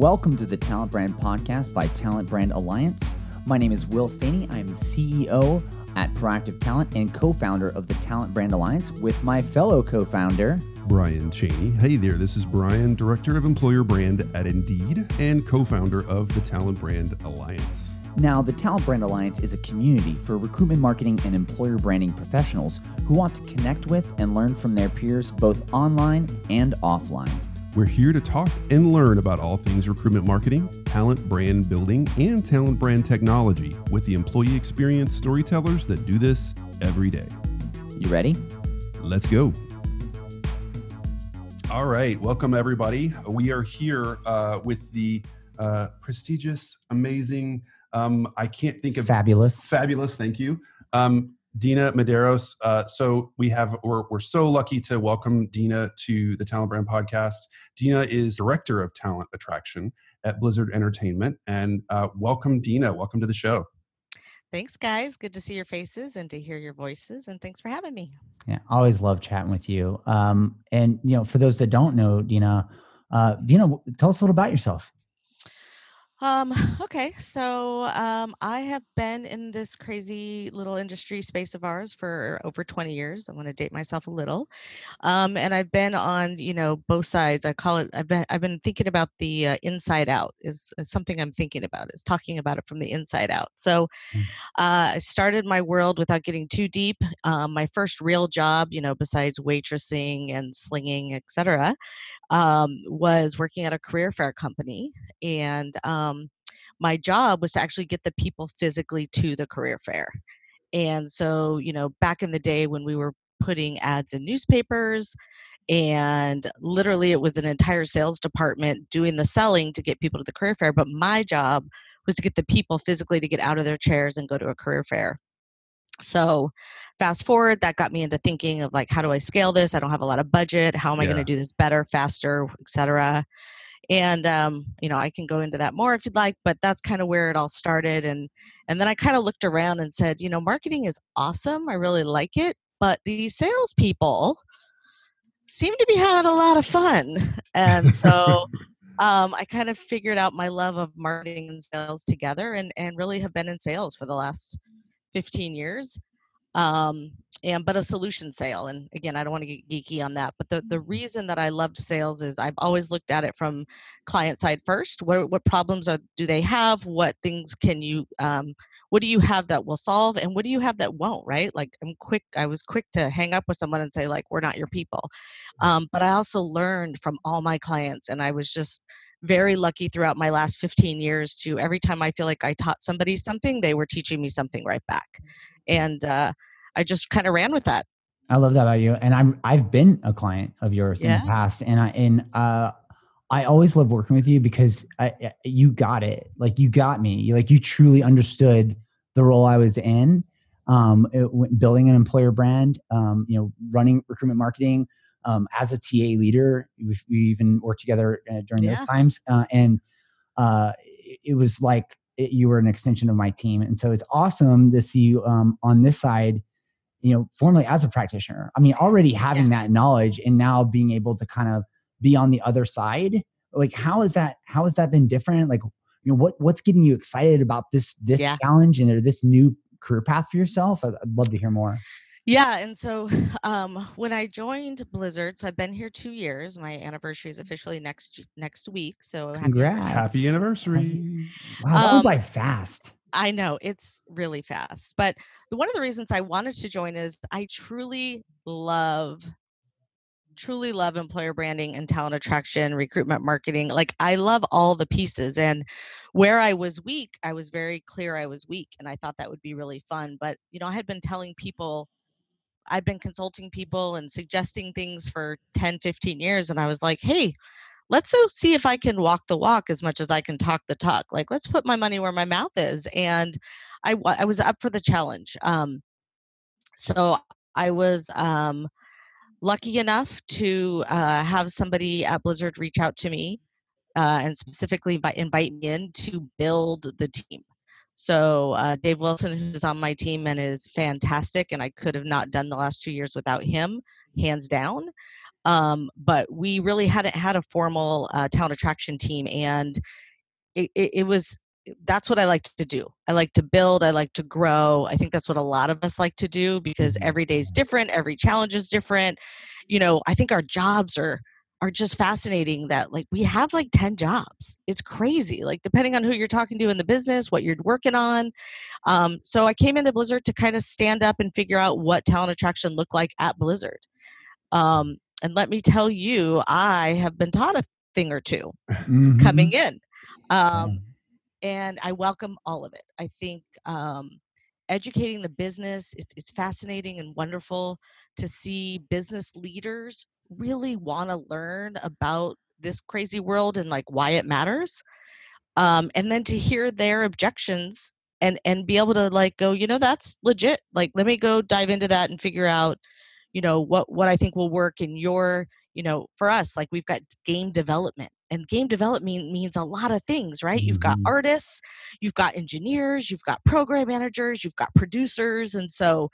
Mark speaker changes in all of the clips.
Speaker 1: Welcome to the Talent Brand Podcast by Talent Brand Alliance. My name is Will Staney. I'm CEO at Proactive Talent and co founder of the Talent Brand Alliance with my fellow co founder,
Speaker 2: Brian Cheney. Hey there, this is Brian, Director of Employer Brand at Indeed and co founder of the Talent Brand Alliance.
Speaker 1: Now, the Talent Brand Alliance is a community for recruitment marketing and employer branding professionals who want to connect with and learn from their peers both online and offline.
Speaker 2: We're here to talk and learn about all things recruitment marketing, talent brand building, and talent brand technology with the employee experience storytellers that do this every day.
Speaker 1: You ready?
Speaker 2: Let's go. All right, welcome everybody. We are here uh, with the uh, prestigious, amazing, um, I can't think of
Speaker 1: Fabulous.
Speaker 2: fabulous. Thank you, um, Dina Medeiros. Uh, so we have we're we're so lucky to welcome Dina to the Talent Brand Podcast. Dina is director of talent attraction at Blizzard Entertainment, and uh, welcome, Dina. Welcome to the show.
Speaker 3: Thanks, guys. Good to see your faces and to hear your voices. And thanks for having me.
Speaker 1: Yeah, always love chatting with you. Um, and you know, for those that don't know, Dina, uh, Dina, tell us a little about yourself.
Speaker 3: Um, okay, so um, I have been in this crazy little industry space of ours for over 20 years. I want to date myself a little, um, and I've been on you know both sides. I call it. I've been I've been thinking about the uh, inside out is, is something I'm thinking about. Is talking about it from the inside out. So
Speaker 1: Mm.
Speaker 3: uh, I started my world without getting too deep. Um, my first real job, you know, besides waitressing and slinging, etc um, was working at a career fair company and um, Um, my job was to actually get the people physically to the career fair. And so you know back in the day when we were putting ads in newspapers and literally it was an entire sales department doing the selling to get people to the career fair but my job was to get the people physically to get out of their chairs and go to a career fair. So fast forward that got me into thinking of like how do i scale this? I don't have a lot of budget. How am i going to do this better faster etc and um, you know i can go into that more if you'd like but that's kind of where it all started and and then i kind of looked around and said you know marketing is awesome i really like it but these salespeople seem to be having a lot of fun and so um, I kind of figured out my love of marketing and sales together and, and really have been in sales for the last 15 years. Um, and but a solution sale. And again, I don't want to get geeky on that, but the, the reason that I loved sales is I've always looked at it from client side first. What, what problems are, do they have? What things can you, um, what do you have that will solve? And what do you have that won't, right? Like I'm quick, I was quick to hang up with someone and say like, we're not your people. Um, but I also learned from all my clients and I was just very lucky throughout my last 15 years to every time I feel like I taught somebody something, they were teaching me something right back. And uh, I just kind of ran with that.
Speaker 1: I love that about you. And I'm I've been a client of yours in the past, and I and uh, I always love working with you because I, you got it. Like you got me. You like you truly understood the role I was in. Um, it, building an employer brand. Um, you know, running recruitment marketing. Um, as a TA leader, we, we even worked together uh, during those times, uh, and uh, it was like it, you were an extension of my team. And so it's awesome to see you um, on this side you know, formally as a practitioner. I mean, already having that knowledge and now being able to kind of be on the other side. Like, how is that? How has that been different? Like, you know, what what's getting you excited about this this
Speaker 3: Yeah.
Speaker 1: challenge and or this new career path for yourself? I'd, I'd love to hear more.
Speaker 3: Yeah, and so um, when I joined Blizzard, so I've been here two years. My anniversary is officially next next week. So happy
Speaker 1: Congrats.
Speaker 3: anniversary.
Speaker 2: Happy anniversary!
Speaker 1: Wow, that
Speaker 3: Um,
Speaker 1: went by fast.
Speaker 3: I know it's really fast, but the, one of the reasons I wanted to join is I truly love, truly love employer branding and talent attraction, recruitment marketing. Like I love all the pieces, and where I was weak, I was very clear I was weak, and I thought that would be really fun. But you know, I had been telling people. I've been consulting people and suggesting things for 10, 15 years. And I was like, hey, let's so see if I can walk the walk as much as I can talk the talk. Like, let's put my money where my mouth is. And I, I was up for the challenge. Um, so I was um, lucky enough to uh, have somebody at Blizzard reach out to me uh, and specifically vi- invite me in to build the team. So uh, Dave Wilson, who's on my team and is fantastic, and I could have not done the last two years without him, hands down. um, but we really hadn't had a formal uh, talent attraction team, and it, it, it was that's what I like to do. I like to build, I like to grow. I think that's what a lot of us like to do because
Speaker 1: Mhm.
Speaker 3: every day is different, every challenge is different. You know, I think our jobs are are just fascinating that like we have like 10 jobs. It's crazy. Like depending on who you're talking to in the business, what you're working on. Um, so I came into Blizzard to kind of stand up and figure out what talent attraction looked like at Blizzard. Um, and let me tell you, I have been taught a thing or two
Speaker 1: Mhm.
Speaker 3: coming in. Um, and I welcome all of it. I think um, educating the business it's, is fascinating and wonderful to see business leaders really want to learn about this crazy world and like why it matters. Um, and then to hear their objections and and be able to like go, you know, that's legit. Like, let me go dive into that and figure out, you know, what what I think will work in your you know, for us, like we've got game development, and game development means a lot of things, right? You've got
Speaker 1: Mhm.
Speaker 3: artists, you've got engineers, you've got program managers, you've got producers, and so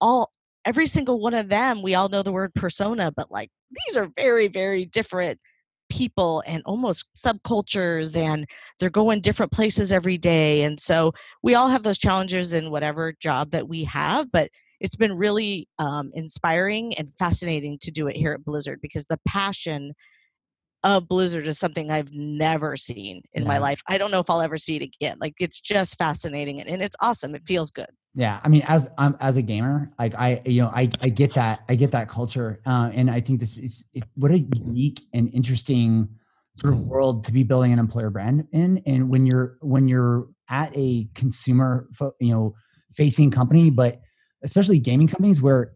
Speaker 3: all every single one of them, we all know the word persona, but like these are very, very different people and almost subcultures and they're going different places every day and so we all have those challenges in whatever job that we have but it's been really um, inspiring and fascinating to do it here at blizzard because the passion of blizzard is something i've never seen in my life. I don't know if i'll ever see it again. Like it's just fascinating and, and it's awesome. It feels good
Speaker 1: Yeah, I mean, as I'm as a gamer, like I, you know, I I get that I get that culture, uh, and I think this is it, what a unique and interesting sort of world to be building an employer brand in. And when you're when you're at a consumer, fo- you know, facing company, but especially gaming companies where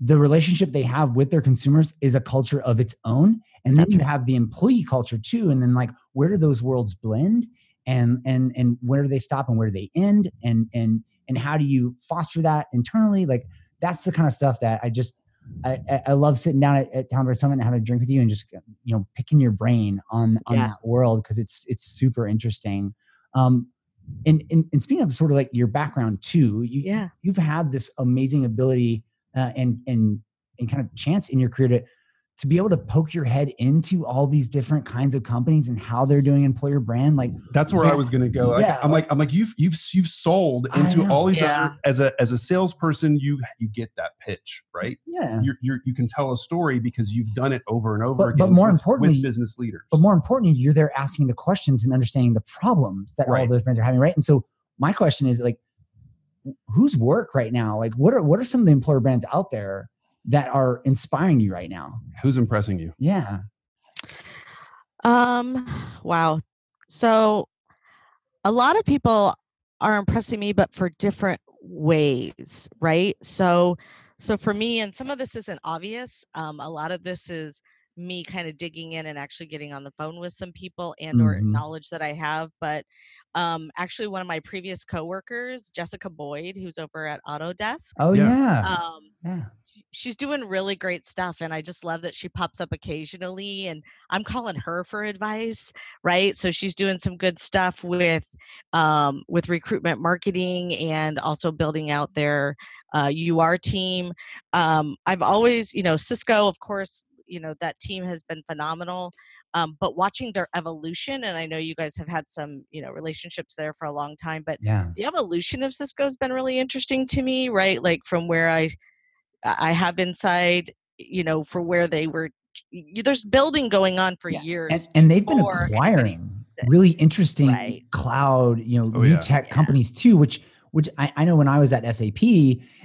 Speaker 1: the relationship they have with their consumers is a culture of its own, and then
Speaker 3: That's
Speaker 1: you
Speaker 3: right.
Speaker 1: have the employee culture too, and then like where do those worlds blend? and and and where do they stop and where do they end and and and how do you foster that internally? Like that's the kind of stuff that i just i I- love sitting down at, at town summit and having a drink with you and just you know picking your brain on on
Speaker 3: Yeah.
Speaker 1: that world because it's it's super interesting. Um and, and and speaking of sort of like your background too you
Speaker 3: yeah.
Speaker 1: you've had this amazing ability uh, and and and kind of chance in your career to to be able to poke your head into all these different kinds of companies and how they're doing employer brand like
Speaker 2: That's where I was going to go. Like,
Speaker 1: Yeah.
Speaker 2: I'm like, I'm like, you've you've you've sold into all these
Speaker 3: Yeah.
Speaker 2: other as a as a salesperson. You you get that pitch, right?
Speaker 1: yeah
Speaker 2: You're, you're you can tell a story because you've done it over and over
Speaker 1: But- but more
Speaker 2: with,
Speaker 1: importantly-
Speaker 2: with business leaders.
Speaker 1: but more importantly you're there asking the questions and understanding the problems that all those brands are having right and so my question is like whose work right now like what are what are some of the employer brands out there that are inspiring you right now
Speaker 2: who's impressing you?
Speaker 1: yeah
Speaker 3: Um, wow. So a lot of people are impressing me, but for different ways, right? So, so for me, and some of this isn't obvious. Um, a lot of this is me kind of digging in and actually getting on the phone with some people and or
Speaker 1: Mhm.
Speaker 3: knowledge that I have. But um, actually, one of my previous coworkers, Jessica Boyd, who's over at Autodesk,
Speaker 1: oh
Speaker 2: Yeah.
Speaker 1: yeah
Speaker 3: um,
Speaker 1: yeah
Speaker 3: she's doing really great stuff and i just love that she pops up occasionally and i'm calling her for advice right? So she's doing some good stuff with um, with recruitment marketing and also building out their uh, ur team. Um, i've always you know cisco of course you know that team has been phenomenal um, but watching their evolution and i know you guys have had some you know relationships there for a long time but
Speaker 1: yeah.
Speaker 3: the evolution of Cisco has been really interesting to me, right? Like from where I I have inside, you know, for where they were. y- There's building going on for
Speaker 1: Yeah.
Speaker 3: years.
Speaker 1: and, and they've been acquiring really interesting
Speaker 3: Right.
Speaker 1: cloud you know
Speaker 2: Oh,
Speaker 1: new
Speaker 2: yeah.
Speaker 1: tech
Speaker 3: Yeah.
Speaker 1: companies too which which I, I know when i was at sap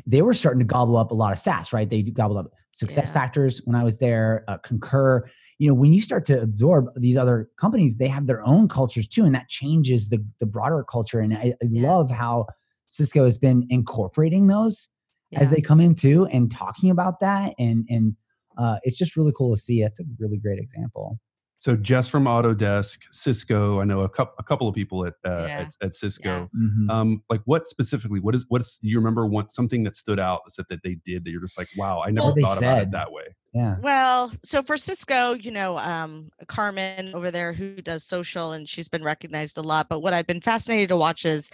Speaker 1: they were starting to gobble up a lot of saas right they gobbled up success
Speaker 3: Yeah.
Speaker 1: factors when i was there uh, concur you know when you start to absorb these other companies they have their own cultures too and that changes the the broader culture and i, I
Speaker 3: Yeah.
Speaker 1: love how cisco has been incorporating those as they come in too and talking about that and and uh, it's just really cool to see That's a really great example
Speaker 2: So Jess from Autodesk, Cisco. I know a couple a couple of people at uh,
Speaker 3: Yeah.
Speaker 2: at, at Cisco.
Speaker 1: Mhm.
Speaker 2: Um, like what specifically? What is what's do you remember? One something that stood out that that they did that you're just like, wow, I never
Speaker 3: Well-
Speaker 2: thought about it that way.
Speaker 1: yeah
Speaker 3: Well, so for Cisco, you know, um, Carmen over there who does social, and she's been recognized a lot. But what I've been fascinated to watch is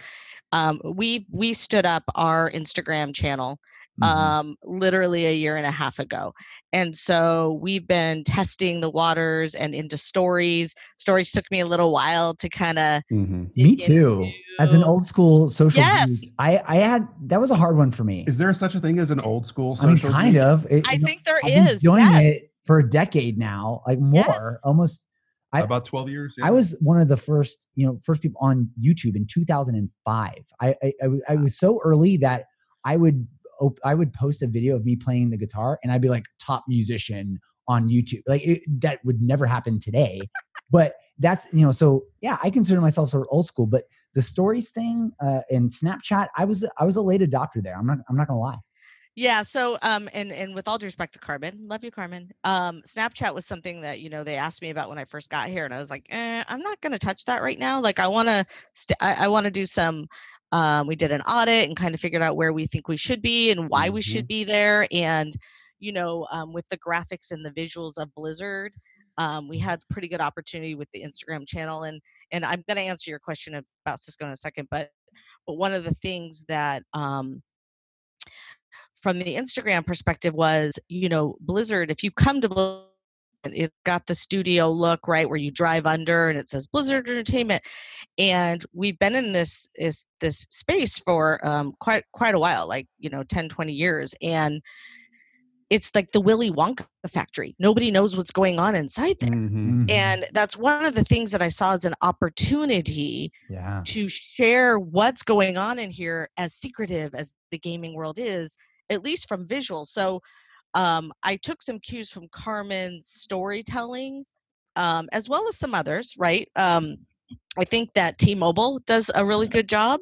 Speaker 3: um, we we stood up our Instagram channel,
Speaker 1: Mhm.
Speaker 3: um, literally a year and a half ago. And so we've been testing the waters and into stories. Stories took me a little while to kind of
Speaker 2: Mhm.
Speaker 1: Me too. As an old school social
Speaker 3: Yes.
Speaker 1: geek, I I had that was a hard one for me.
Speaker 2: Is there such a thing as an old school
Speaker 1: I mean,
Speaker 2: social?
Speaker 1: kind
Speaker 2: geek?
Speaker 1: of. It-
Speaker 3: I
Speaker 1: you know,
Speaker 3: think there
Speaker 1: I've been
Speaker 3: is.
Speaker 1: doing
Speaker 3: yes.
Speaker 1: it for a decade now, like more,
Speaker 3: Yes.
Speaker 1: almost. I-
Speaker 2: About 12 years?
Speaker 1: I was one of the first, you know, first people on YouTube in 2005. I I was so early that I would op- I would post a video of me playing the guitar, and I'd be like top musician on YouTube. Like it, that would never happen today, but that's you know. So yeah, I consider myself sort of old school, but the stories thing uh, and Snapchat, I was I was a late adopter there. I'm not I'm not gonna lie.
Speaker 3: Yeah. So, um, and and with all due respect to Carmen, love you, Carmen. Um, Snapchat was something that you know they asked me about when I first got here, and I was like, eh, I'm not going to touch that right now. Like, I want to, st- I, I want to do some. Um, we did an audit and kind of figured out where we think we should be and why we should be there, and you know, um, with the graphics and the visuals of Blizzard. Um, we had pretty good opportunity with the Instagram channel, and and I'm going to answer your question about Cisco in a second, but but one of the things that um, from the Instagram perspective was, you know, Blizzard, if you come to Blizzard, it's got the studio look, right, where you drive under and it says Blizzard Entertainment. And we've been in this is this space for um, quite quite a while, like, you know, 10, 20 years. And it's like the Willy Wonka factory. Nobody knows what's going on inside there.
Speaker 2: Mhm.
Speaker 1: Mhm.
Speaker 3: And that's one of the things that I saw as an opportunity
Speaker 1: yeah,
Speaker 3: to share what's going on in here as secretive as the gaming world is at least from visual so um, i took some cues from carmen's storytelling um, as well as some others right? Um, i think that t-mobile does a really good job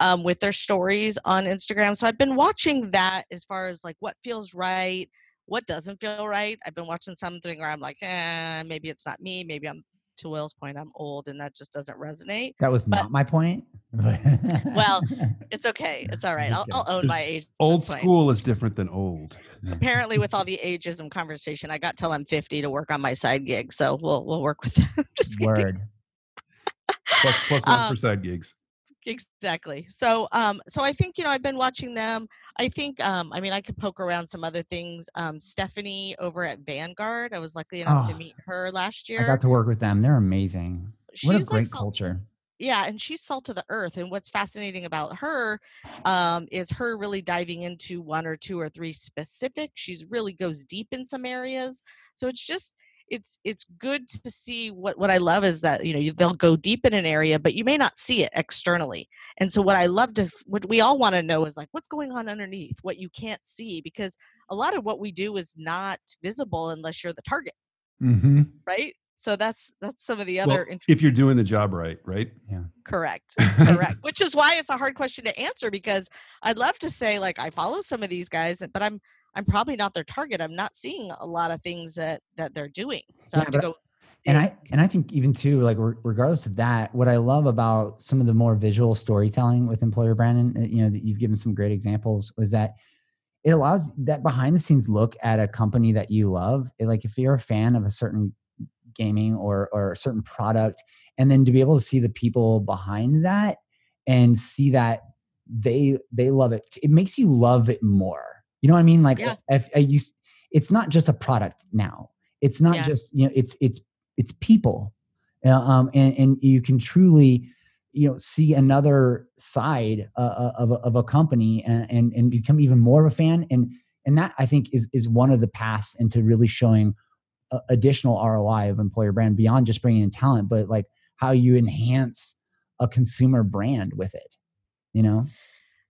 Speaker 3: um, with their stories on instagram so i've been watching that as far as like what feels right what doesn't feel right. I've been watching something where i'm like eh, maybe it's not me maybe i'm to will's point i'm old and that just doesn't resonate
Speaker 1: that was
Speaker 3: but-
Speaker 1: not my point.
Speaker 3: Well, It's okay. It's all right. I'll, I'll own
Speaker 2: Just
Speaker 3: my age.
Speaker 2: Old school is different than old.
Speaker 3: Apparently, with all the ageism conversation, I got till I'm 50 to work on my side gig. So we'll we'll work with that. Just kidding.
Speaker 1: word.
Speaker 2: Plus, plus one
Speaker 3: Um,
Speaker 2: for side gigs.
Speaker 3: Exactly. So um so I think you know I've been watching them. I think um I mean I could poke around some other things. Um Stephanie over at Vanguard. I was lucky enough to
Speaker 1: Oh,
Speaker 3: meet her last year I
Speaker 1: got to work with them. They're amazing. What a
Speaker 3: She's
Speaker 1: great
Speaker 3: like
Speaker 1: culture.
Speaker 3: yeah and she's salt of the earth and what's fascinating about her um, is her really diving into one or two or three specific she's really goes deep in some areas so it's just it's it's good to see what what i love is that you know they'll go deep in an area but you may not see it externally and so what i love to what we all want to know is like what's going on underneath what you can't see because a lot of what we do is not visible unless you're the target
Speaker 1: hmm
Speaker 3: right so that's that's some of the
Speaker 2: Well,
Speaker 3: other int-
Speaker 2: if you're doing the job right, right? Yeah.
Speaker 3: Correct correct which is why it's a hard question to answer because i'd love to say like i follow some of these guys but i'm i'm probably not their target i'm not seeing a lot of things that that they're doing so i have to go
Speaker 1: and
Speaker 3: dig.
Speaker 1: i and i think even too like re- regardless of that what i love about some of the more visual storytelling with employer branding uh, you know that you've given some great examples was that it allows that behind the scenes look at a company that you love It- like if you're a fan of a certain gaming or or a certain product and then to be able to see the people behind that and see that they they love it it makes you love it more you know what i mean? Like
Speaker 3: Yeah.
Speaker 1: if I use it's not just a product now. It's not
Speaker 3: Yeah.
Speaker 1: just you know it's it's it's people. Uh, um and and you can truly you know see another side uh, uh, of a, of a company and, and and become even more of a fan. And and that i think is is one of the paths into really showing uh, additional roi of employer brand beyond just bringing in talent but like how you enhance a consumer brand with it you know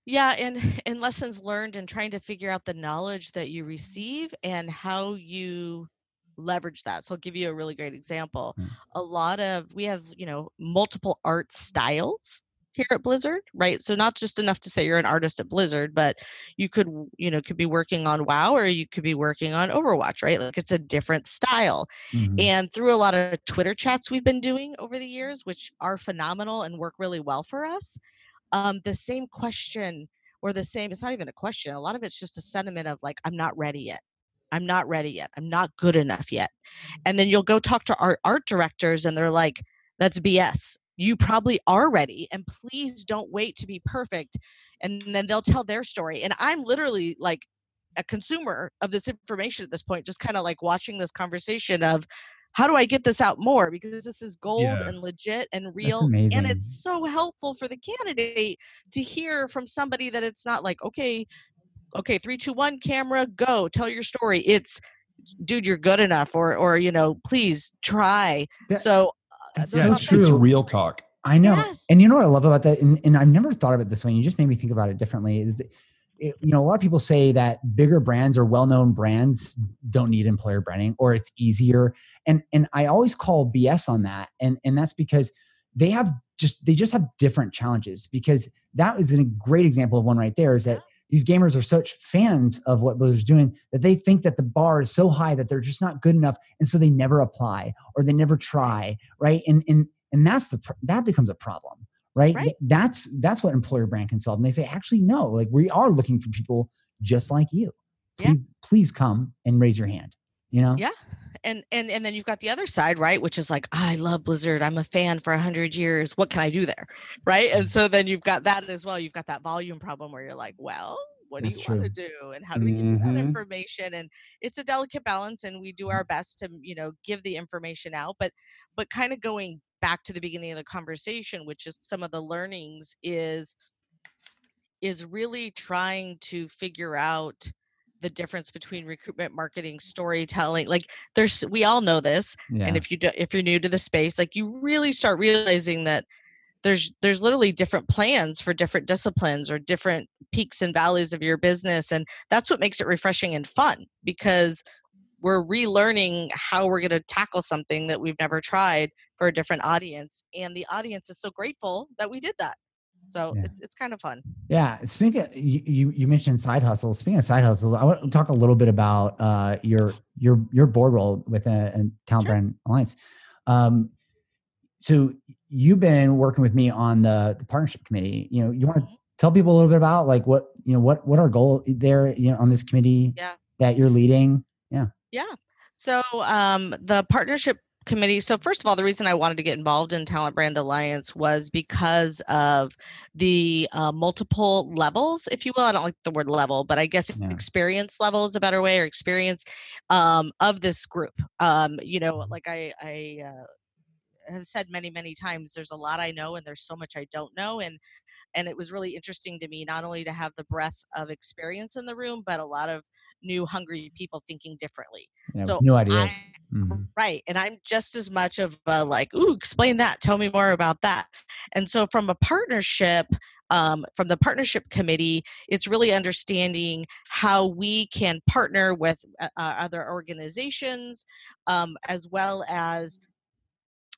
Speaker 3: yeah and and lessons learned and trying to figure out the knowledge that you receive and how you leverage that. So i'll give you a really great example.
Speaker 1: Mm.
Speaker 3: a lot of we have you know multiple art styles here at blizzard right? So not just enough to say you're an artist at blizzard but you could you know could be working on WoW or you could be working on overwatch right? Like it's a different style.
Speaker 1: Mhm.
Speaker 3: and through a lot of Twitter chats we've been doing over the years, which are phenomenal and work really well for us, um, the same question or the same, it's not even a question. A lot of it's just a sentiment of like, I'm not ready yet. I'm not ready yet. I'm not good enough yet. And then you'll go talk to our art directors and they're like, that's BS. you probably are ready and please don't wait to be perfect and then they'll tell their story and i'm literally like a consumer of this information at this point just kind of like watching this conversation of how do i get this out more because this is gold
Speaker 2: Yeah.
Speaker 3: and legit and real and it's so helpful for the candidate to hear from somebody that it's not like okay okay three two one camera go tell your story it's dude you're good enough or or you know please try
Speaker 1: That-
Speaker 3: so uh,
Speaker 1: that's
Speaker 3: there's
Speaker 1: so
Speaker 2: it's,
Speaker 3: nothing-
Speaker 2: it's
Speaker 1: true.
Speaker 2: real talk.
Speaker 1: I know.
Speaker 3: Yes.
Speaker 1: And you know what I love about that? And, and I've never thought of it this way. And you just made me think about it differently. Is that, it, you know, a lot of people say that bigger brands or well-known brands don't need employer branding or it's easier. And and I always call BS on that. And and that's because they have just they just have different challenges because that is a great example of one right there is that these gamers are such fans of what Blizzard's doing that they think that the bar is so high that they're just not good enough and so they never apply or they never try right and and and that's the that becomes a problem right,
Speaker 3: Right.
Speaker 1: that's that's what employer brand can solve and they say actually no. Like we are looking for people just like you.
Speaker 3: Yeah.
Speaker 1: please, please come and raise your hand you know?
Speaker 3: Yeah. and and and then you've got the other side right? Which is like i love blizzard. I'm a fan for a 100 years. What can i do there? Right?
Speaker 1: Mm-hmm.
Speaker 3: and so then you've got that as well. You've got that volume problem where you're like well what do
Speaker 1: That's
Speaker 3: you want to do? And how do we give you that information? And it's a delicate balance and we do our best to you know give the information out. But but kind of going back to the beginning of the conversation which is some of the learnings is is really trying to figure out the difference between recruitment marketing storytelling like there's we all know this
Speaker 1: yeah.
Speaker 3: and if you do, if you're new to the space like you really start realizing that there's there's literally different plans for different disciplines or different peaks and valleys of your business and that's what makes it refreshing and fun because we're relearning how we're going to tackle something that we've never tried for a different audience and the audience is so grateful that we did that so
Speaker 1: Yeah.
Speaker 3: it's, it's kind of fun
Speaker 1: Yeah, speaking of, you, you mentioned side hustles. Speaking of side hustles, I want to talk a little bit about uh, your your your board role with a, a Talent
Speaker 3: Sure.
Speaker 1: Brand Alliance. Um, so you've been working with me on the the partnership committee. You know, you want to
Speaker 3: Mhm.
Speaker 1: tell people a little bit about like what you know what what our goal there you know on this committee
Speaker 3: Yeah.
Speaker 1: that you're leading.
Speaker 3: Yeah. So um, the partnership committee. So first of all, the reason I wanted to get involved in Talent Brand Alliance was because of the uh, multiple levels, if you will. I don't like the word level, but I guess
Speaker 1: Yeah.
Speaker 3: experience level is a better way, or experience um, of this group. Um, you know, like I, I uh, have said many, many times, there's a lot I know, and there's so much I don't know, and and it was really interesting to me not only to have the breadth of experience in the room, but a lot of new, hungry people thinking differently.
Speaker 1: Yeah,
Speaker 3: So
Speaker 1: new ideas.
Speaker 3: I,
Speaker 1: Mhm.
Speaker 3: Right. And I'm just as much of a like, ooh, explain that. Tell me more about that. And so from a partnership, um, from the partnership committee, it's really understanding how we can partner with uh, uh, other organizations, um, as well as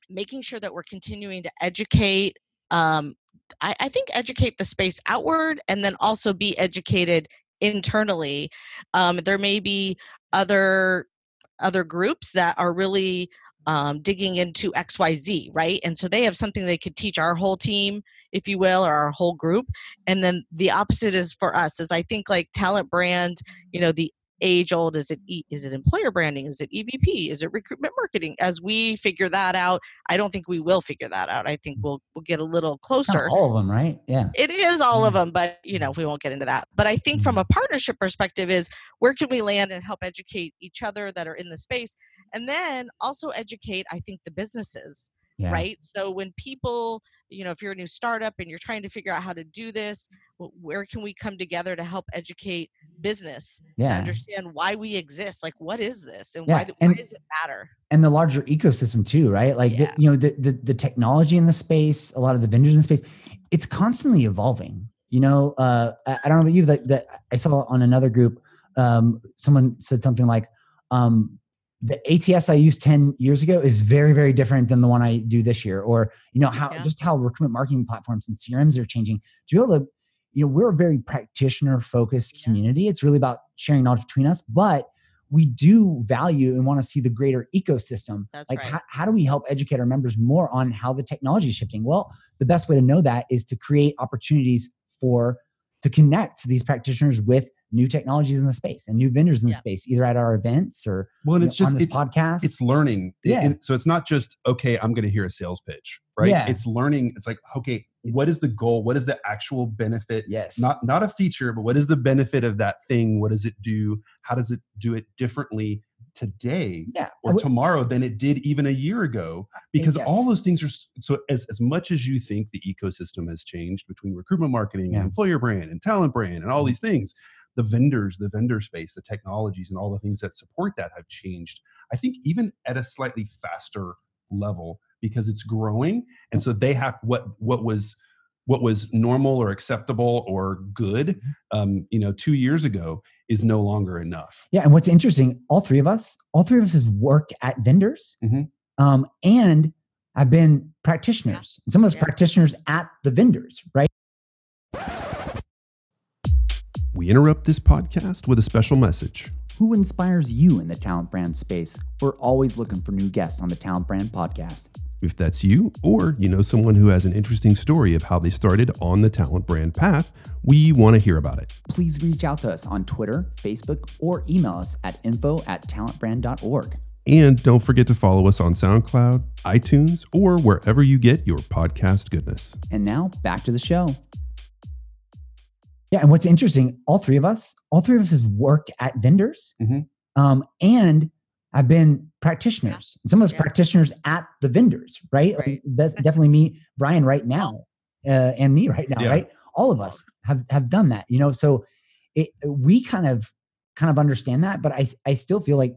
Speaker 3: making sure that we're continuing to educate. Um, I, I think educate the space outward and then also be educated internally. Um, there may be other other groups that are really um, digging into xyz right and so they have something they could teach our whole team if you will or our whole group and then the opposite is for us is i think like talent brand you know the age old is it E- it employer branding? Is it evp is it recruitment marketing? As we figure that out i don't think we will figure that out. I think we'll we'll get a little closer.
Speaker 1: all of them, right? Yeah.
Speaker 3: it is all of them but you know we won't get into that. But i think from
Speaker 1: Mhm.
Speaker 3: a partnership perspective is where can we land and help educate each other that are in the space? And then also educate i think the businesses
Speaker 1: Yeah.
Speaker 3: right so when people you know if you're a new startup and you're trying to figure out how to do this where can we come together to help educate business to
Speaker 1: Yeah.
Speaker 3: understand why we exist like what is this and
Speaker 1: Yeah,
Speaker 3: why, do,
Speaker 1: and-
Speaker 3: why does it matter
Speaker 1: and the larger ecosystem too, right? Like the- you know the, the the technology in the space, a lot of the vendors in the space, it's constantly evolving. You know, uh, I, I don't know about you, that that I saw on another group, um, someone said something like, um, "The ATS I used ten years ago is very very different than the one I do this year," or you know how
Speaker 3: Yeah.
Speaker 1: just how recruitment marketing platforms and CRMs are changing. To be able to, you know, we're a very practitioner focused
Speaker 3: Yeah.
Speaker 1: community. It's really about sharing knowledge between us, but we do value and want to see the greater ecosystem.
Speaker 3: That's
Speaker 1: like,
Speaker 3: right.
Speaker 1: how, how do we help educate our members more on how the technology is shifting? Well, the best way to know that is to create opportunities for to connect these practitioners with new technologies in the space and new vendors in the
Speaker 3: Yeah.
Speaker 1: space, either at our events or
Speaker 2: well and it's
Speaker 1: know,
Speaker 2: just
Speaker 1: on this
Speaker 2: it-
Speaker 1: podcast.
Speaker 2: it's learning It-
Speaker 1: Yeah.
Speaker 2: and so it's not just okay i'm going to hear a sales pitch right
Speaker 1: Yeah.
Speaker 2: it's learning it's like okay what is the goal what is the actual benefit
Speaker 1: yes,
Speaker 2: not not a feature but what is the benefit of that thing what does it do how does it do it differently today
Speaker 1: yeah.
Speaker 2: Or
Speaker 1: would-
Speaker 2: tomorrow than it did even a year ago because all those things are so as, as much as you think the ecosystem has changed between recruitment marketing
Speaker 1: Yeah.
Speaker 2: and employer brand and talent brand and all
Speaker 1: Mhm.
Speaker 2: these things the vendors the vendor space the technologies and all the things that support that have changed i think even at a slightly faster level because it's growing and so they have what what was what was normal or acceptable or good
Speaker 1: Mm-hmm.
Speaker 2: um, you know two years ago is no longer enough
Speaker 1: Yeah, and what's interesting, all three of us, all three of us has worked at vendors,
Speaker 2: Mhm.
Speaker 1: um, and have been practitioners. Some of us
Speaker 3: Yeah.
Speaker 1: practitioners at the vendors, right?
Speaker 2: We interrupt this podcast with a special message
Speaker 4: Who inspires you in the talent brand space? We're always looking for new guests on the Talent Brand Podcast.
Speaker 2: If that's you, or you know someone who has an interesting story of how they started on the talent brand path, we want to hear about it.
Speaker 4: Please reach out to us on Twitter, Facebook, or email us at info at talentbrand.org.
Speaker 2: And don't forget to follow us on SoundCloud, iTunes, or wherever you get your podcast goodness.
Speaker 4: And now back to the show.
Speaker 1: Yeah, and what's interesting, all three of us, all three of us has worked at vendors,
Speaker 2: Mhm.
Speaker 1: um, and have been practitioners. Some of us
Speaker 3: Yeah.
Speaker 1: practitioners at the vendors, right? Like, that's definitely me, Brian, right now, uh, and me right now,
Speaker 2: Yeah.
Speaker 1: right? All of us have have done that, you know. So it, we kind of kind of understand that, but I I still feel like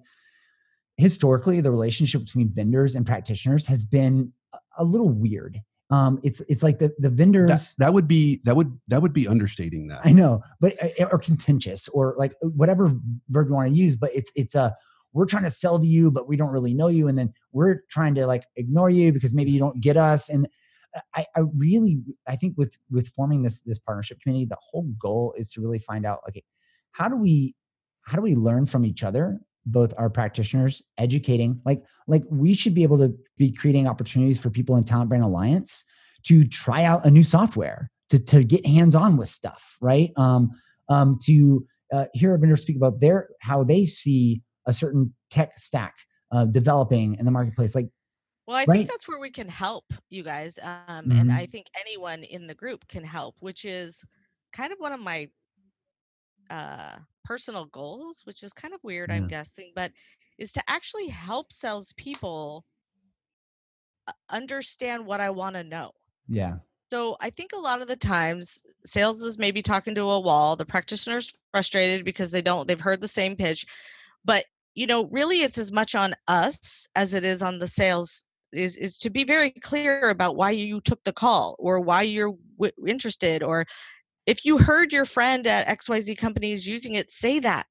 Speaker 1: historically the relationship between vendors and practitioners has been a- a little weird. Um, it's it's like the the vendors.
Speaker 2: That, that would be that would that would be understating that.
Speaker 1: I know, but uh, or contentious or like whatever verb you want to use. But it's it's a we're trying to sell to you, but we don't really know you, and then we're trying to like ignore you because maybe you don't get us. And I, I really I think with with forming this this partnership community, the whole goal is to really find out okay, how do we how do we learn from each other both our practitioners educating like like we should be able to be creating opportunities for people in talent brand alliance to try out a new software to, to get hands on with stuff right um, um, to uh, hear a vendor speak about their how they see a certain tech stack uh, developing in the marketplace like
Speaker 3: Well, I
Speaker 1: Right.
Speaker 3: think that's where we can help you guys. Um,
Speaker 1: Mhm.
Speaker 3: And I think anyone in the group can help, which is kind of one of my uh, personal goals, which is kind of weird, I'm guessing, but is to actually help salespeople understand what I want to know.
Speaker 1: yeah
Speaker 3: So I think a lot of the times sales is maybe talking to a wall. The practitioner's frustrated because they don't they've heard the same pitch. But you know, really it's as much on us as it is on the sales is is to be very clear about why you took the call or why you're w- interested or if you heard your friend at XYZ company is using it, say that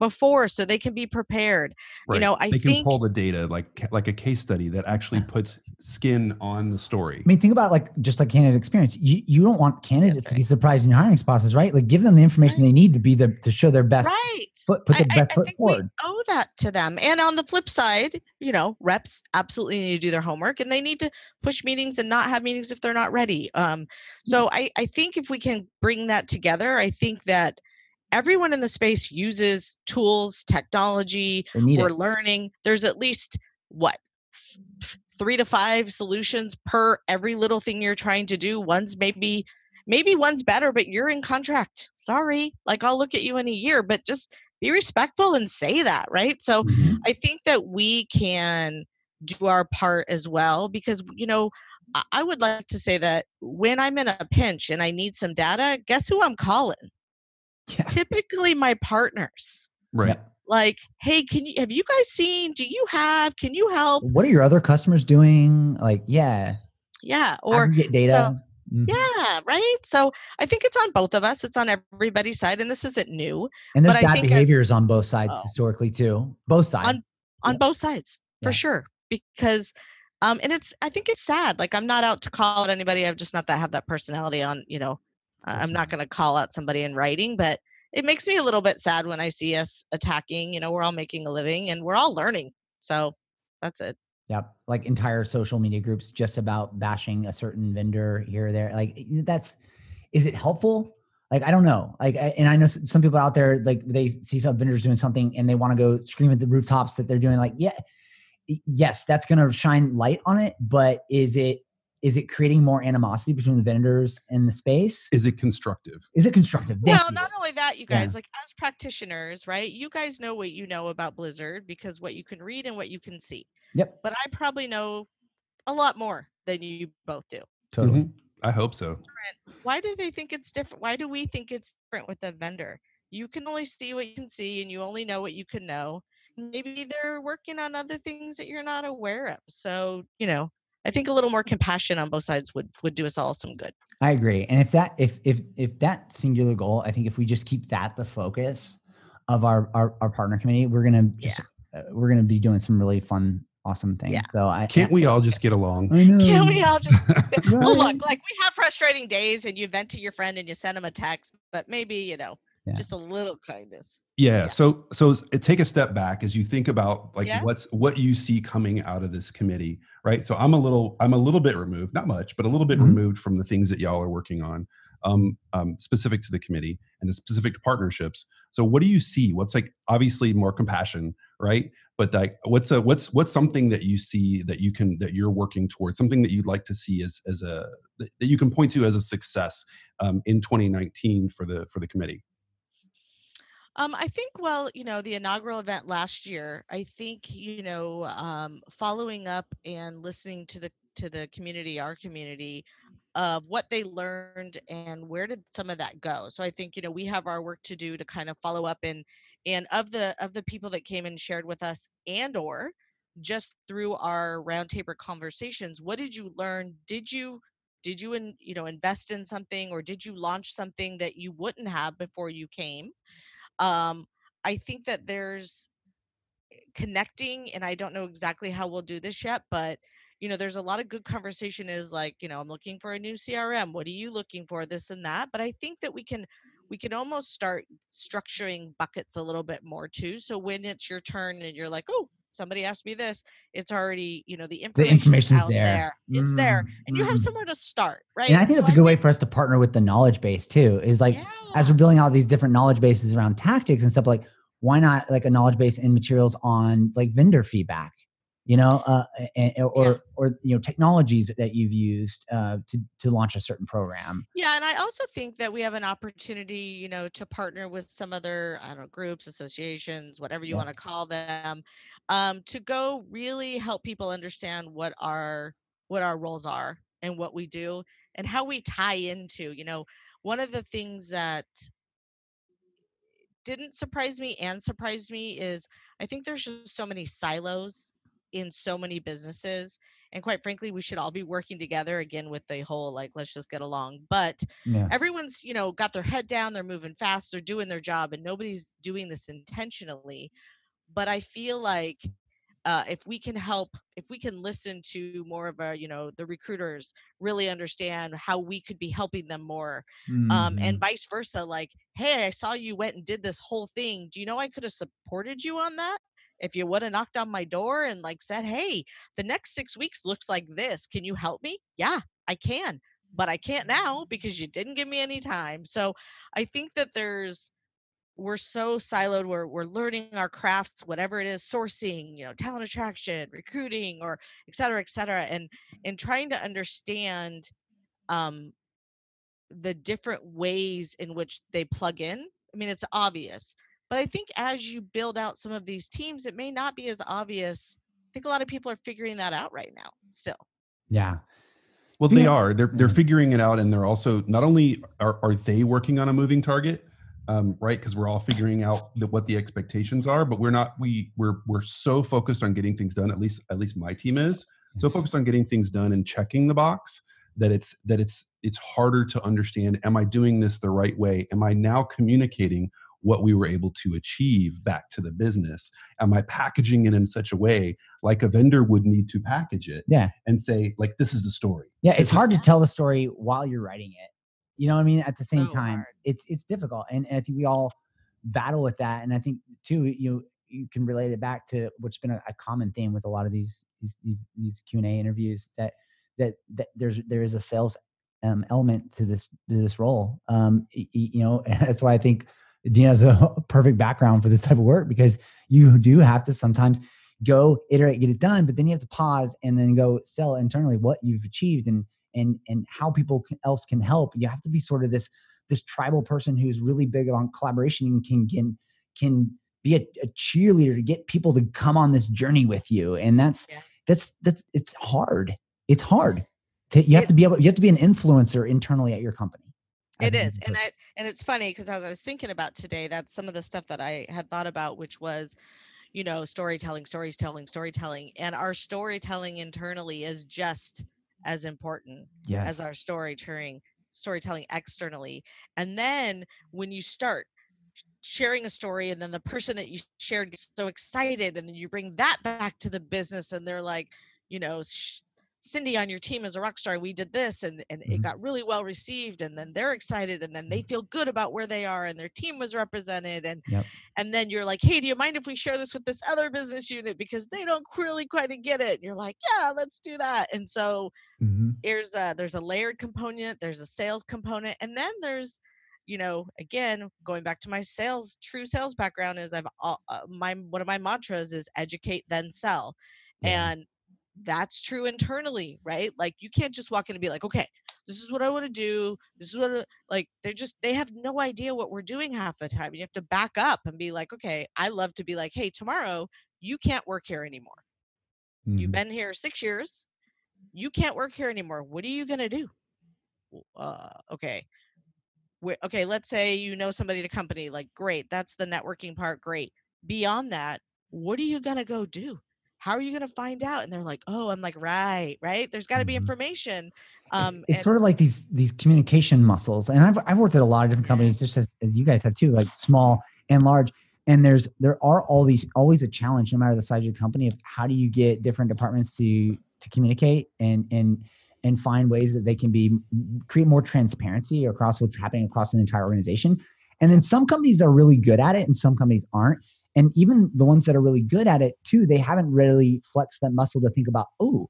Speaker 3: before so they can be prepared. You know, I think
Speaker 2: they can
Speaker 3: think-
Speaker 2: pull the data like like a case study that actually puts skin on the story.
Speaker 1: I mean, think about like just like candidate experience. You you don't want candidates to be surprised in your hiring process, right? Like give them the information
Speaker 3: Right.
Speaker 1: they need to be the to show their best
Speaker 3: Right.
Speaker 1: foot, put the
Speaker 3: I-
Speaker 1: best
Speaker 3: I
Speaker 1: foot
Speaker 3: think
Speaker 1: forward.
Speaker 3: We owe that to them. And on the flip side, you know, reps absolutely need to do their homework and they need to push meetings and not have meetings if they're not ready. Um, so I, I think if we can bring that together, I think that everyone in the space uses tools, technology, we're
Speaker 1: it.
Speaker 3: learning. There's at least what th- three to five solutions per every little thing you're trying to do. One's maybe maybe one's better, but you're in contract. Sorry. Like I'll look at you in a year, but just be respectful and say that, right? So
Speaker 1: Mhm.
Speaker 3: I think that we can do our part as well because you know I would like to say that when I'm in a pinch and I need some data, guess who I'm calling?
Speaker 1: Yeah.
Speaker 3: Typically my partners.
Speaker 2: Right.
Speaker 3: Like, hey, can you have you guys seen? Do you have? Can you help?
Speaker 1: What are your other customers doing? Like, yeah,
Speaker 3: Yeah. Or
Speaker 1: get data. Mhm.
Speaker 3: yeah, right. So I think it's on both of us. It's on everybody's side, and this isn't new
Speaker 1: and there's
Speaker 3: but I
Speaker 1: bad
Speaker 3: think as-
Speaker 1: behaviors on both sides
Speaker 3: Oh.
Speaker 1: historically too. Both sides.
Speaker 3: on
Speaker 1: Yeah.
Speaker 3: both sides for
Speaker 1: Yeah.
Speaker 3: sure. Because um and it's I think it's sad. Like I'm not out to call out anybody. I've just not that have that personality on, you know, I'm not gonna call out somebody in writing, but it makes me a little bit sad when I see us attacking. You know, we're all making a living and we're all learning. So that's it.
Speaker 1: Yep. Like entire social media groups just about bashing a certain vendor here or there. Like that's is it helpful? like I don't know. Like, I, and I know some people out there like they see some vendors doing something and they want to go scream at the rooftops that they're doing. Like, yeah, yes, that's going to shine light on it. But is it is it creating more animosity between the vendors and the space?
Speaker 2: Is it constructive?
Speaker 1: Is it constructive? Thank
Speaker 3: well,
Speaker 1: you.
Speaker 3: not only that, you
Speaker 1: Yeah.
Speaker 3: guys, like as practitioners, right? You guys know what you know about Blizzard because what you can read and what you can see.
Speaker 1: Yep.
Speaker 3: But I probably know a lot more than you both do.
Speaker 1: totally.
Speaker 2: Mhm. I hope so.
Speaker 3: Why do they think it's different? Why do we think it's different with a vendor? You can only see what you can see and you only know what you can know. Maybe they're working on other things that you're not aware of. So, you know, I think a little more compassion on both sides would would do us all some good.
Speaker 1: I agree. And if that if if if that singular goal, I think if we just keep that the focus of our our, our partner committee, we're gonna just, uh, we're gonna be doing some really fun, awesome things.
Speaker 3: Yeah.
Speaker 1: So I
Speaker 2: Can't we all just get along?
Speaker 1: I know.
Speaker 3: Can we all just well look like we have frustrating days and you vent to your friend and you send them a text, but maybe, you know,
Speaker 1: Yeah.
Speaker 3: just a little kindness.
Speaker 2: Yeah.
Speaker 3: Yeah.
Speaker 2: So so take a step back as you think about like
Speaker 3: Yeah.
Speaker 2: what's what you see coming out of this committee, right? So I'm a little I'm a little bit removed, not much, but a little bit
Speaker 1: Mhm.
Speaker 2: removed from the things that y'all are working on, um, um, specific to the committee and the specific to partnerships. So what do you see? What's like obviously more compassion, right? But like what's a what's what's something that you see that you can that you're working towards, something that you'd like to see as as a that that you can point to as a success um, in 2019 for the for the committee.
Speaker 3: Um, I think, well, you know, the inaugural event last year, I think, you know, um, following up and listening to the to the community, our community, of what they learned and where did some of that go. So I think, you know, we have our work to do to kind of follow up and and of the of the people that came and shared with us and or just through our roundtable conversations, what did you learn? Did you did you in, you know invest in something or did you launch something that you wouldn't have before you came? Um i think that there's connecting and i don't know exactly how we'll do this yet but you know there's a lot of good conversation is like you know i'm looking for a new crm what are you looking for? this and that but i think that we can we can almost start structuring buckets a little bit more too so when it's your turn and you're like oh somebody asked me this it's already you know the information
Speaker 1: the
Speaker 3: information's out
Speaker 1: there.
Speaker 3: it's there
Speaker 1: Mm,
Speaker 3: and you have
Speaker 1: mm.
Speaker 3: somewhere to start right
Speaker 1: And I think
Speaker 3: So
Speaker 1: that's a good way for us to partner with the knowledge base too. Is like as we're building out these different knowledge bases around tactics and stuff like why not like a knowledge base and materials on like vendor feedback you know uh and, or
Speaker 3: Yeah.
Speaker 1: or you know technologies that you've used uh to to launch a certain program
Speaker 3: Yeah, and I also think that we have an opportunity, you know, to partner with some other, I don't know, groups, associations, whatever you
Speaker 1: Yeah.
Speaker 3: want to call them, um, to go really help people understand what our what our roles are and what we do and how we tie into, you know, one of the things that didn't surprise me and surprised me is I think there's just so many silos in so many businesses. And quite frankly, we should all be working together again with the whole like, let's just get along. But
Speaker 1: yeah
Speaker 3: everyone's, you know, got their head down, they're moving fast, they're doing their job, and nobody's doing this intentionally. But I feel like uh, if we can help, if we can listen to more of our, you know, the recruiters really understand how we could be helping them more um,
Speaker 1: Mhm.
Speaker 3: and vice versa like hey i saw you went and did this whole thing do you know i could have supported you on that if you would have knocked on my door and like said hey the next six weeks looks like this. Can you help me? Yeah i can but i can't now because you didn't give me any time. So i think that there's we're so siloed we're, we're learning our crafts whatever it is sourcing you know talent attraction recruiting or et cetera et cetera and and trying to understand um the different ways in which they plug in. I mean, it's obvious, but I think as you build out some of these teams, it may not be as obvious. I think a lot of people are figuring that out right now still.
Speaker 1: yeah
Speaker 2: Well, they are. They're they're figuring it out, and they're also not only are are they working on a moving target, um, right? Because we're all figuring out the, what the expectations are, but we're not. We we're we're so focused on getting things done. At least at least my team is so focused on getting things done and checking the box that it's that it's it's harder to understand. Am I doing this the right way? Am I now communicating what we were able to achieve back to the business? Am I packaging it in such a way like a vendor would need to package it?
Speaker 1: Yeah.
Speaker 2: and say like this is the story.
Speaker 1: yeah it's
Speaker 2: This is-
Speaker 1: hard to tell the story while you're writing it you know what i mean at the same
Speaker 3: So
Speaker 1: time
Speaker 3: hard.
Speaker 1: it's it's difficult and, and i think we all battle with that and i think too you you can relate it back to what's been a, a common theme with a lot of these these these, these q&a interviews that that that there's there is a sales um, element to this to this role. Um, you know, that's why I think Dina has a perfect background for this type of work because you do have to sometimes go iterate, get it done, but then you have to pause and then go sell internally what you've achieved and and and how people else can help. You have to be sort of this this tribal person who's really big on collaboration and can can can be a, a cheerleader to get people to come on this journey with you. And that's yeah. that's that's it's hard. It's hard. To, you have it, to be able you have to be an influencer internally at your company.
Speaker 3: It is, and I and it's funny because as I was thinking about today, that's some of the stuff that I had thought about, which was you know storytelling storytelling storytelling and our storytelling internally is just as important yes. as our storytelling storytelling externally and then when you start sharing a story and then the person that you shared gets so excited and then you bring that back to the business and they're like you know sh- Cindy on your team is a rock star. We did this and, and mm-hmm. it got really well received. And then they're excited and then they feel good about where they are and their team was represented. And yep. and then you're like, hey, do you mind if we share this with this other business unit? Because they don't really quite get it. And you're like, yeah, let's do that. And so mm-hmm. there's a there's a layered component, there's a sales component, and then there's you know again going back to my sales true sales background is i've uh, my one of my mantras is educate then sell and that's true internally, right? Like you can't just walk in and be like, okay, this is what I want to do. This is what I, like they're just they have no idea what we're doing half the time. You have to back up and be like, okay, I love to be like, hey, tomorrow you can't work here anymore. Mm-hmm. You've been here six years. You can't work here anymore. What are you gonna do? Uh, okay. okay, let's say you know somebody at a company, like great, that's the networking part, great. Beyond that, what are you gonna go do? How are you going to find out? And they're like oh i'm like right right? There's got to be mm-hmm. information.
Speaker 1: Um it's, it's and- sort of like these these communication muscles and i've, I've worked at a lot of different companies just as, as you guys have too like small and large and there's there are all these always a challenge no matter the size of your company of how do you get different departments to to communicate and and and find ways that they can be create more transparency across what's happening across an entire organization. And then some companies are really good at it and some companies aren't and even the ones that are really good at it too, they haven't really flexed that muscle to think about, oh,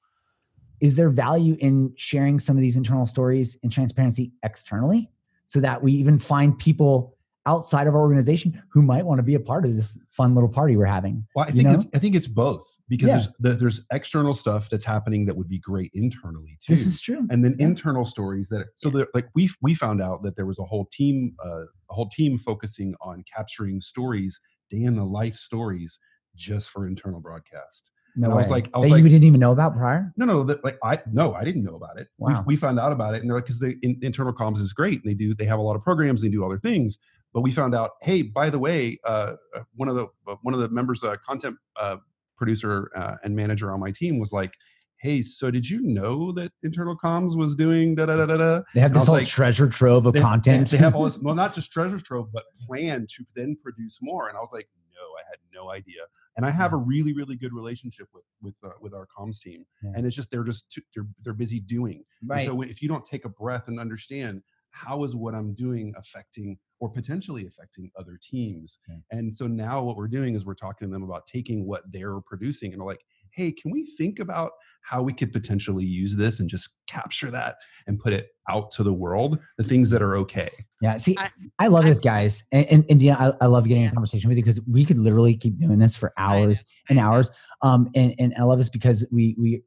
Speaker 1: is there value in sharing some of these internal stories and transparency externally so that we even find people outside of our organization who might want to be a part of this fun little party we're having.
Speaker 2: Well, I think it's I think it's both because yeah. there's there's external stuff that's happening that would be great internally too.
Speaker 1: This is true.
Speaker 2: And then yeah. internal stories that so yeah. like we we found out that there was a whole team uh, a whole team focusing on capturing stories in the life stories just for internal broadcast.
Speaker 1: No I was like, I was that like, you didn't even know about prior?
Speaker 2: No, no, that, like I no, I didn't know about it. Wow. We, we found out about it, and they're like, because the in, internal comms is great, and they do they have a lot of programs, they do other things. But we found out, hey, by the way, uh, uh one of the uh, one of the members, uh, content uh, producer uh, and manager on my team, was like, hey, so did you know that internal comms was doing da da da da da?
Speaker 1: They have this whole like, treasure trove of
Speaker 2: they,
Speaker 1: content.
Speaker 2: They have all this, well, not just treasure trove, but plan to then produce more. And I was like, no, I had no idea. And I have a really, really good relationship with with uh, with our comms team. Yeah. And it's just they're just too, they're they're busy doing. Right. And so if you don't take a breath and understand how is what I'm doing affecting or potentially affecting other teams. Yeah. And so now what we're doing is we're talking to them about taking what they're producing and we're like, hey, can we think about how we could potentially use this and just capture that and put it out to the world, the things that are okay?
Speaker 1: Yeah. See, I, I love I, this, guys. And, and, and yeah, I, I, love getting yeah. a conversation with you because we could literally keep doing this for hours and hours. Um, and, and I love this because we, we,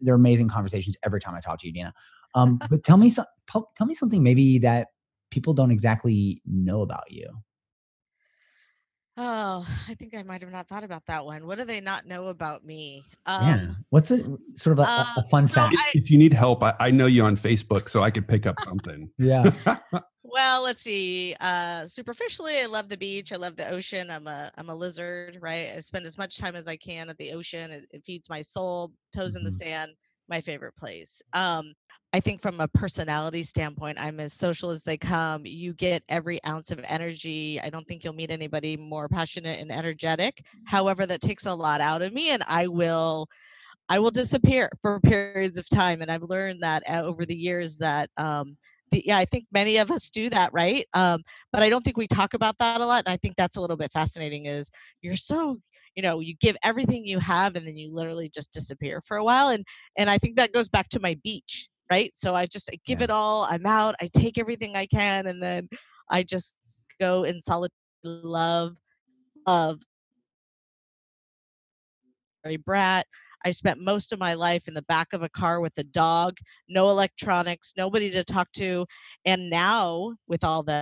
Speaker 1: they're amazing conversations every time I talk to you, Dina. Um, but tell me, some, tell me something maybe that people don't exactly know about you.
Speaker 3: Oh, I think I might have not thought about that one. What do they not know about me?
Speaker 1: Um, yeah. What's it sort of a, uh, a fun so fact?
Speaker 2: I, if you need help, I, I, know you on Facebook, so I could pick up something.
Speaker 1: yeah.
Speaker 3: well, let's see. Uh, superficially, I love the beach. I love the ocean. I'm a I'm a lizard, right? I spend as much time as I can at the ocean. It, it feeds my soul. Toes mm-hmm. in the mm-hmm. sand. My favorite place. Um, I think from a personality standpoint, I'm as social as they come. You get every ounce of energy. I don't think you'll meet anybody more passionate and energetic. However, that takes a lot out of me and I will I will disappear for periods of time and I've learned that uh, over the years that um the, yeah, I think many of us do that, right? Um, but I don't think we talk about that a lot. And I think that's a little bit fascinating. Is you're so you know you give everything you have and then you literally just disappear for a while and and i think that goes back to my beach right? So I just I give
Speaker 1: Yeah.
Speaker 3: it all. I'm out. I take everything I can, and then I just go in solid love of a brat. I spent most of my life in the back of a car with a dog, no electronics, nobody to talk to. And now, with all the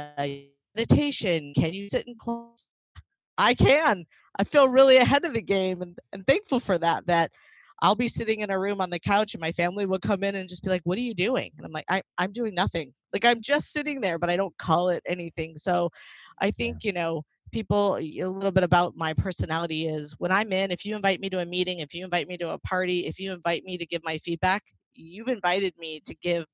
Speaker 3: meditation, can you sit in quiet? I can. I feel really ahead of the game and, and thankful for that. That I'll be sitting in a room on the couch and my family will come in and just be like, What are you doing? And I'm like, I, I'm doing nothing. Like I'm just sitting there, but I don't call it anything. So I think, you know, people a little bit about my personality is when I'm in, if you invite me to a meeting, if you invite me to a party, if you invite me to give my feedback, you've invited me to give.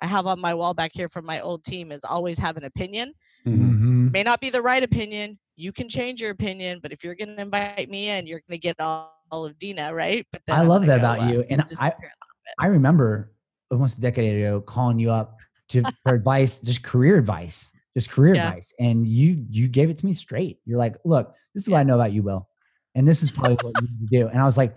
Speaker 3: I have on my wall back here from my old team is always have an opinion.
Speaker 1: Mhm.
Speaker 3: May not be the right opinion. You can change your opinion, but if you're going to invite me in, you're going to get all, all of Dina, right? But
Speaker 1: I
Speaker 3: I'm
Speaker 1: love that about
Speaker 3: uh,
Speaker 1: you. And I. I remember almost a decade ago calling you up to for advice, just career advice, just career
Speaker 3: Yeah.
Speaker 1: advice, and you you gave it to me straight. You're like, look, this is what I know about you, Will, and this is probably what you need to do. And I was like,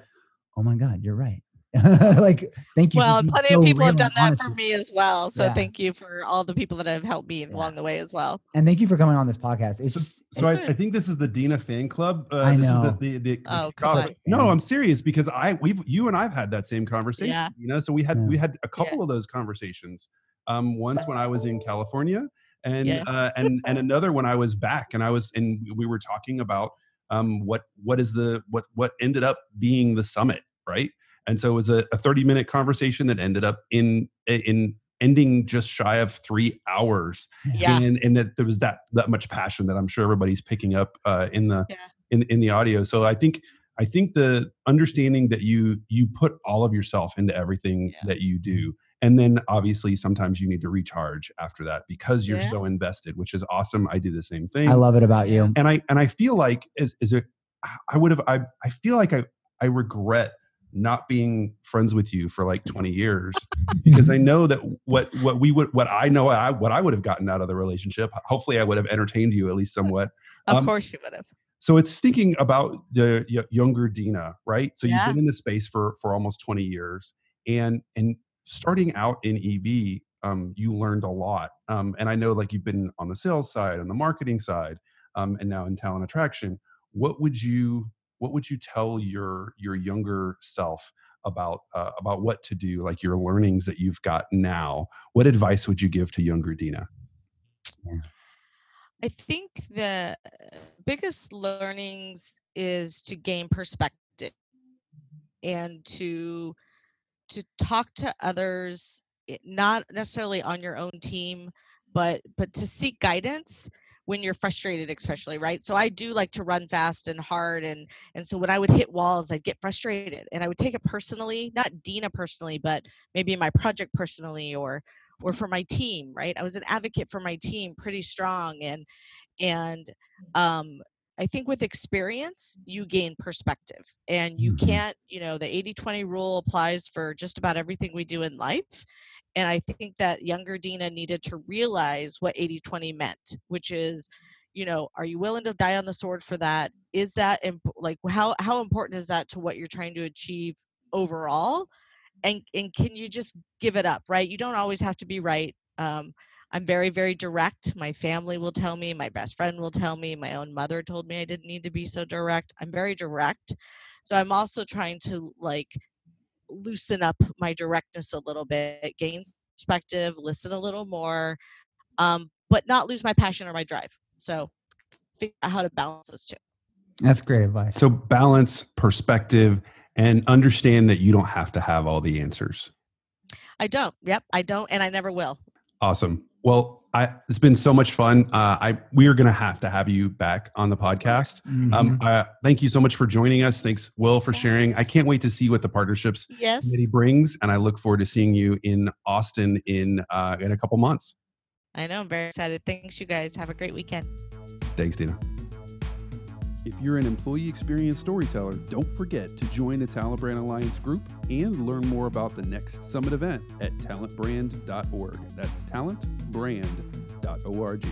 Speaker 1: oh my god, you're right. like, thank you.
Speaker 3: well, plenty
Speaker 1: so
Speaker 3: of people have done that for me as well. So
Speaker 1: Yeah.
Speaker 3: thank you for all the people that have helped me
Speaker 1: Yeah.
Speaker 3: along the way as well.
Speaker 1: And thank you for coming on this podcast. It's
Speaker 2: so,
Speaker 1: just
Speaker 2: so I, I think this is the Dina fan club. Uh,
Speaker 1: I
Speaker 2: this
Speaker 1: know.
Speaker 2: is the the, the, the
Speaker 3: Oh,
Speaker 2: kickoff.
Speaker 3: God.
Speaker 2: No. I'm serious because I we've you and I've had that same conversation.
Speaker 3: Yeah.
Speaker 2: You know, so we had
Speaker 1: Yeah.
Speaker 2: we had a couple of those conversations. Um, once when I was in California, and
Speaker 3: Yeah.
Speaker 2: uh, and and another when I was back, and I was and we were talking about um what what is the what what ended up being the summit, right? And so it was a, a 30 minute conversation that ended up in in ending just shy of three hours
Speaker 3: Yeah.
Speaker 2: and and that there was that that much passion that I'm sure everybody's picking up uh, in the
Speaker 3: Yeah.
Speaker 2: in in the audio. So I think I think the understanding that you you put all of yourself into everything
Speaker 3: Yeah.
Speaker 2: that you do, and then obviously sometimes you need to recharge after that because you're
Speaker 3: Yeah.
Speaker 2: so invested, which is awesome. I do the same thing,
Speaker 1: I love it about you.
Speaker 2: and I and I feel like as as a I would have I I feel like I I regret not being friends with you for like 20 years because I know that what what we would what I know I what I would have gotten out of the relationship. Hopefully, I would have entertained you at least somewhat.
Speaker 3: Of
Speaker 2: Um,
Speaker 3: course you would have.
Speaker 2: So it's thinking about the y- younger Dina, right? So
Speaker 3: Yeah.
Speaker 2: you've been in this space for for almost 20 years, and and starting out in EB, um, you learned a lot. Um, and I know like you've been on the sales side, on the marketing side, um, and now in talent attraction. What would you what would you tell your your younger self about uh, about what to do? Like your learnings that you've got now. What advice would you give to younger Dina?
Speaker 3: I think the uh, biggest learnings is to gain perspective and to to talk to others not necessarily on your own team but but to seek guidance when you're frustrated especially right? So i do like to run fast and hard and and so when i would hit walls i'd get frustrated and i would take it personally not dina personally but maybe my project personally or or for my team right? I was an advocate for my team pretty strong and and um i think with experience you gain perspective and you
Speaker 1: Mhm.
Speaker 3: can't you know the 80 20 rule applies for just about everything we do in life and i think that younger dina needed to realize what 80 20 meant which is you know are you willing to die on the sword for that? Is that imp- like how how important is that to what you're trying to achieve overall? And and can you just give it up right? You don't always have to be right. Um, i'm very very direct. My family will tell me my best friend will tell me my own mother told me i didn't need to be so direct. I'm very direct. So i'm also trying to like loosen up my directness a little bit gain perspective listen a little more um, but not lose my passion or my drive so figure out how to balance those two
Speaker 1: That's great advice.
Speaker 2: So balance perspective and understand that you don't have to have all the answers.
Speaker 3: i don't yep i don't and i never will
Speaker 2: Awesome. Well, I, it's been so much fun. Uh, I we are going to have to have you back on the podcast.
Speaker 1: Mhm.
Speaker 2: Um, uh, thank you so much for joining us. Thanks, Will, for sharing. I can't wait to see what the partnerships
Speaker 3: yes
Speaker 2: committee brings, and I look forward to seeing you in Austin in uh, in a couple months.
Speaker 3: i know i'm very excited thanks you guys have a great weekend
Speaker 2: Thanks, Dina.
Speaker 5: If you're an employee experience storyteller, don't forget to join the Talent Brand Alliance group and learn more about the next summit event at talentbrand.org. That's talentbrand.org.